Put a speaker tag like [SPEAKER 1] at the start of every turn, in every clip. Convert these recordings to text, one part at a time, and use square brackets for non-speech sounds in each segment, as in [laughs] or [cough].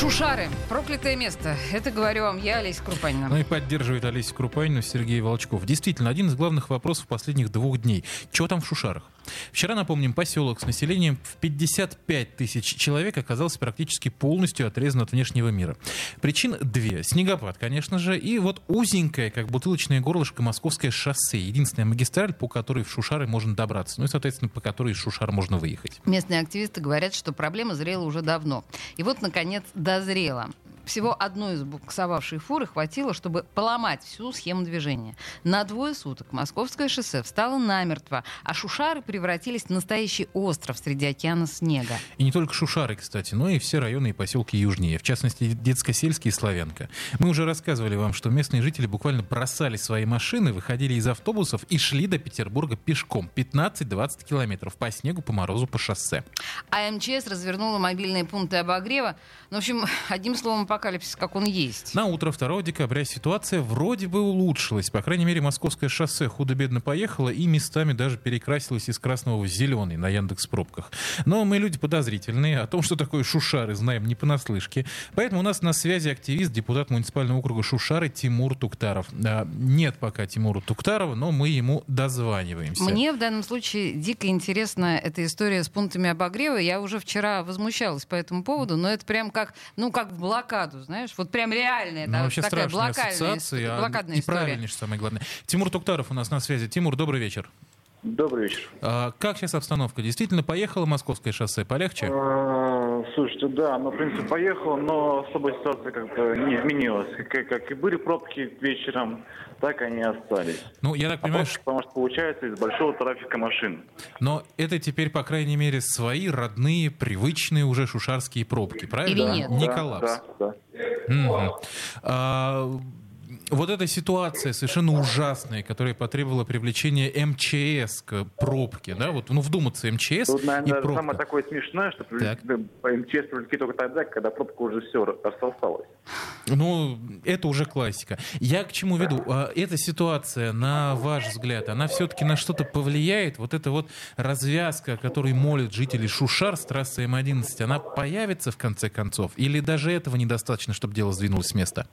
[SPEAKER 1] Шушары. Проклятое место. Это говорю вам я, Олеся Крупанина.
[SPEAKER 2] Ну и поддерживает Олеся Крупанину Сергей Волчков. Действительно, один из главных вопросов последних двух дней. Чего там в Шушарах? Вчера, напомним, поселок с населением в 55 тысяч человек оказался практически полностью отрезан от внешнего мира. Причин две. Снегопад, конечно же, и вот узенькое, как бутылочное горлышко, московское шоссе. Единственная магистраль, по которой в Шушары можно добраться. Ну и, соответственно, по которой из Шушар можно выехать.
[SPEAKER 1] Местные активисты говорят, что проблема зрела уже давно. И вот, наконец, дозрела. Всего одной из буксовавшей фуры хватило, чтобы поломать всю схему движения. На двое суток Московское шоссе встало намертво, а Шушары превратились в настоящий остров среди океана снега.
[SPEAKER 2] И не только Шушары, кстати, но и все районы и поселки южнее, в частности, Детско-сельский и Славянка. Мы уже рассказывали вам, что местные жители буквально бросали свои машины, выходили из автобусов и шли до Петербурга пешком 15-20 километров по снегу, по морозу, по шоссе.
[SPEAKER 1] А МЧС развернула мобильные пункты обогрева. Ну, в общем, [laughs] одним словом, апокалипсис, как он есть.
[SPEAKER 2] На утро 2 декабря ситуация вроде бы улучшилась. По крайней мере, московское шоссе худо-бедно поехало и местами даже перекрасилось из красного в зеленый на Яндекс пробках. Но мы люди подозрительные, о том, что такое Шушары, знаем не понаслышке. Поэтому у нас на связи активист, депутат муниципального округа Шушары Тимур Туктаров. А, нет пока Тимура Туктарова, но мы ему дозваниваемся.
[SPEAKER 1] Мне в данном случае дико интересна эта история с пунктами обогрева. Я уже вчера возмущалась по этому поводу, но это прям как, ну, как в блокаду, знаешь, вот прям реальная,
[SPEAKER 2] ну,
[SPEAKER 1] да,
[SPEAKER 2] вообще
[SPEAKER 1] такая блокальная,
[SPEAKER 2] ассоциация,
[SPEAKER 1] блокадная
[SPEAKER 2] и
[SPEAKER 1] история.
[SPEAKER 2] правильнейшее самое главное. Тимур Туктаров у нас на связи. Тимур, добрый вечер.
[SPEAKER 3] Добрый вечер.
[SPEAKER 2] А, как сейчас обстановка? Действительно поехало московское шоссе? Полегче?
[SPEAKER 3] А, Слушайте, да, ну, в принципе, поехал, но особая ситуация как-то не изменилась. Как, как и были пробки вечером, так они и остались.
[SPEAKER 2] Ну, я так
[SPEAKER 3] А
[SPEAKER 2] понимаю,
[SPEAKER 3] пробки,
[SPEAKER 2] что...
[SPEAKER 3] потому что получается из большого трафика машин.
[SPEAKER 2] Но это теперь, по крайней мере, свои родные, привычные уже шушарские пробки, правильно?
[SPEAKER 1] Или нет?
[SPEAKER 2] Не
[SPEAKER 3] Да,
[SPEAKER 2] коллапс.
[SPEAKER 3] Да, да.
[SPEAKER 2] Мгм. А, вот эта ситуация совершенно ужасная, которая потребовала привлечения МЧС к пробке, да, вот, ну, вдуматься, МЧС
[SPEAKER 3] Тут,
[SPEAKER 2] и
[SPEAKER 3] наверное, даже
[SPEAKER 2] пробка.
[SPEAKER 3] самое такое смешное, что
[SPEAKER 2] Так.
[SPEAKER 3] МЧС привлекли только тогда, когда пробка уже все рассосалась.
[SPEAKER 2] Ну, это уже классика. Я к чему веду? А, Эта ситуация, на ваш взгляд, она все-таки на что-то повлияет? Вот эта вот развязка, о которой молят жители Шушар с трассы М11, она появится в конце концов? Или даже этого недостаточно, чтобы дело сдвинулось с места?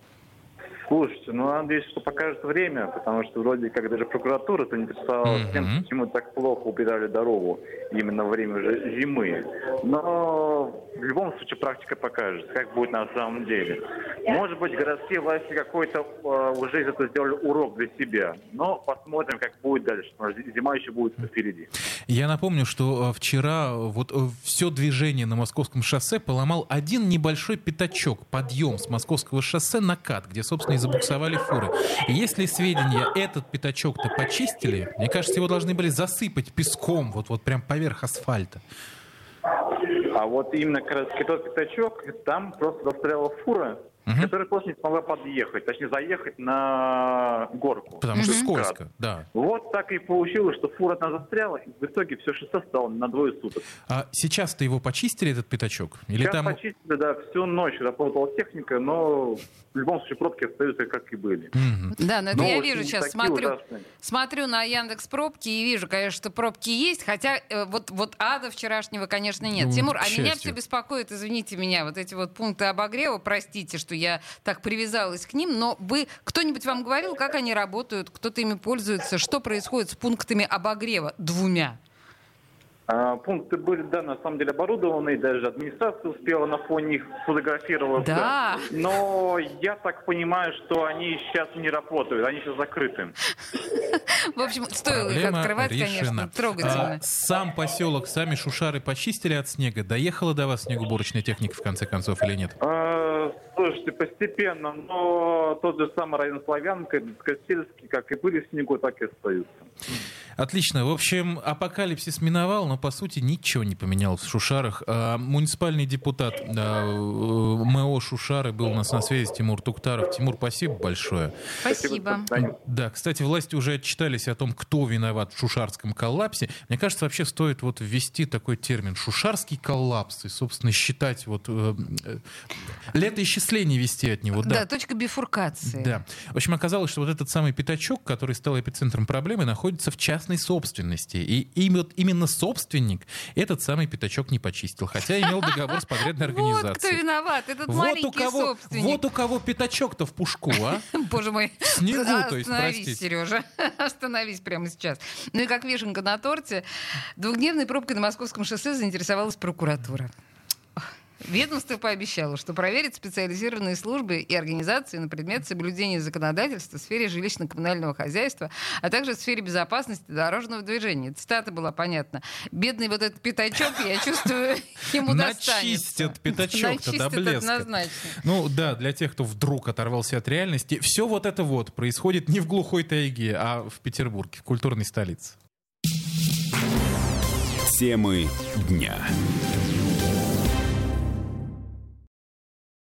[SPEAKER 3] Слушайте, ну, надеюсь, что покажет время, потому что вроде как даже прокуратура-то не представляла с тем, почему так плохо убирали дорогу именно во время зимы. Но в любом случае практика покажет, как будет на самом деле. Может быть, городские власти какой-то э, уже из этого сделали урок для себя. Но посмотрим, как будет дальше, потому что зима еще будет впереди.
[SPEAKER 2] Я напомню, что э, вчера вот все движение на московском шоссе поломал один небольшой пятачок, подъем с московского шоссе на КАТ, где, собственно, и забуксовали фуры. И если сведения, этот пятачок-то почистили, мне кажется, его должны были засыпать песком, вот, вот прям поверх асфальта.
[SPEAKER 3] А вот именно как раз тот пятачок, там просто застряла фура,
[SPEAKER 2] Мгм.
[SPEAKER 3] которая просто не смогла подъехать, точнее заехать на горку.
[SPEAKER 2] Потому что скользко, да.
[SPEAKER 3] Вот так и получилось, что фура одна застряла, и в итоге все шоссе стало на двое суток.
[SPEAKER 2] А сейчас-то его почистили, этот пятачок? Или
[SPEAKER 3] Сейчас
[SPEAKER 2] там...
[SPEAKER 3] почистили, да, всю ночь работала техника, но в любом случае пробки остаются как и были.
[SPEAKER 2] Мгм.
[SPEAKER 1] Да, но это
[SPEAKER 3] Ну,
[SPEAKER 1] я вижу сейчас, смотрю,
[SPEAKER 3] ужасные.
[SPEAKER 1] смотрю на Яндекс пробки и вижу, конечно, что пробки есть, хотя э, вот, вот ада вчерашнего, конечно, нет.
[SPEAKER 2] Ну,
[SPEAKER 1] Тимур, а меня все беспокоит, извините меня, вот эти вот пункты обогрева, простите, что я так привязалась к ним, но вы, кто-нибудь вам говорил, как они работают, кто-то ими пользуется, что происходит с пунктами обогрева двумя?
[SPEAKER 3] А, пункты были, да, на самом деле оборудованы, и даже администрация успела на фоне их сфотографироваться.
[SPEAKER 1] Да.
[SPEAKER 3] Но я так понимаю, что они сейчас не работают, они сейчас закрыты.
[SPEAKER 1] В общем, стоило их открывать, конечно, трогательно.
[SPEAKER 2] А, сам поселок, сами шушары почистили от снега? Доехала до вас снегоуборочная техника в конце концов или нет?
[SPEAKER 3] Слушай, Слушайте, постепенно, но тот же самый район Славянка, Костельский, как и были в снегу, так и остаются.
[SPEAKER 2] Отлично. В общем, апокалипсис миновал, но по сути ничего не поменялось в Шушарах. А, муниципальный депутат а, МО Шушары был у нас на связи Тимур Туктаров. Тимур, спасибо большое.
[SPEAKER 1] Спасибо.
[SPEAKER 2] Да, кстати, власти уже отчитались о том, кто виноват в шушарском коллапсе. Мне кажется, вообще стоит вот ввести такой термин «шушарский коллапс» и, собственно, считать вот... Э, э, летоисчисление вести от него. Да.
[SPEAKER 1] Да, точка бифуркации.
[SPEAKER 2] Да. В общем, оказалось, что вот этот самый пятачок, который стал эпицентром проблемы, находится в частной собственности. И именно собственник этот самый пятачок не почистил, хотя имел договор с подрядной
[SPEAKER 1] Вот кто
[SPEAKER 2] организацией.
[SPEAKER 1] виноват, этот
[SPEAKER 2] Вот у,
[SPEAKER 1] маленький
[SPEAKER 2] кого,
[SPEAKER 1] собственник.
[SPEAKER 2] вот у кого пятачок-то в пушку, а? [laughs]
[SPEAKER 1] Боже мой.
[SPEAKER 2] снегу, то есть,
[SPEAKER 1] Остановись,
[SPEAKER 2] простите.
[SPEAKER 1] Сережа. [laughs] Остановись прямо сейчас. Ну и как вишенка на торте, двухдневной пробкой на Московском шоссе заинтересовалась прокуратура. Ведомство пообещало, что проверит специализированные службы и организации на предмет соблюдения законодательства в сфере жилищно-коммунального хозяйства, а также в сфере безопасности дорожного движения. Цитата была понятна. Бедный вот этот пятачок, я чувствую, [laughs] ему достанется.
[SPEAKER 2] Начистят пятачок-то до
[SPEAKER 1] Начистят
[SPEAKER 2] блеска.
[SPEAKER 1] однозначно.
[SPEAKER 2] Ну да, для тех, кто вдруг оторвался от реальности, все вот это вот происходит не в глухой тайге, а в Петербурге, в культурной столице.
[SPEAKER 4] Темы дня.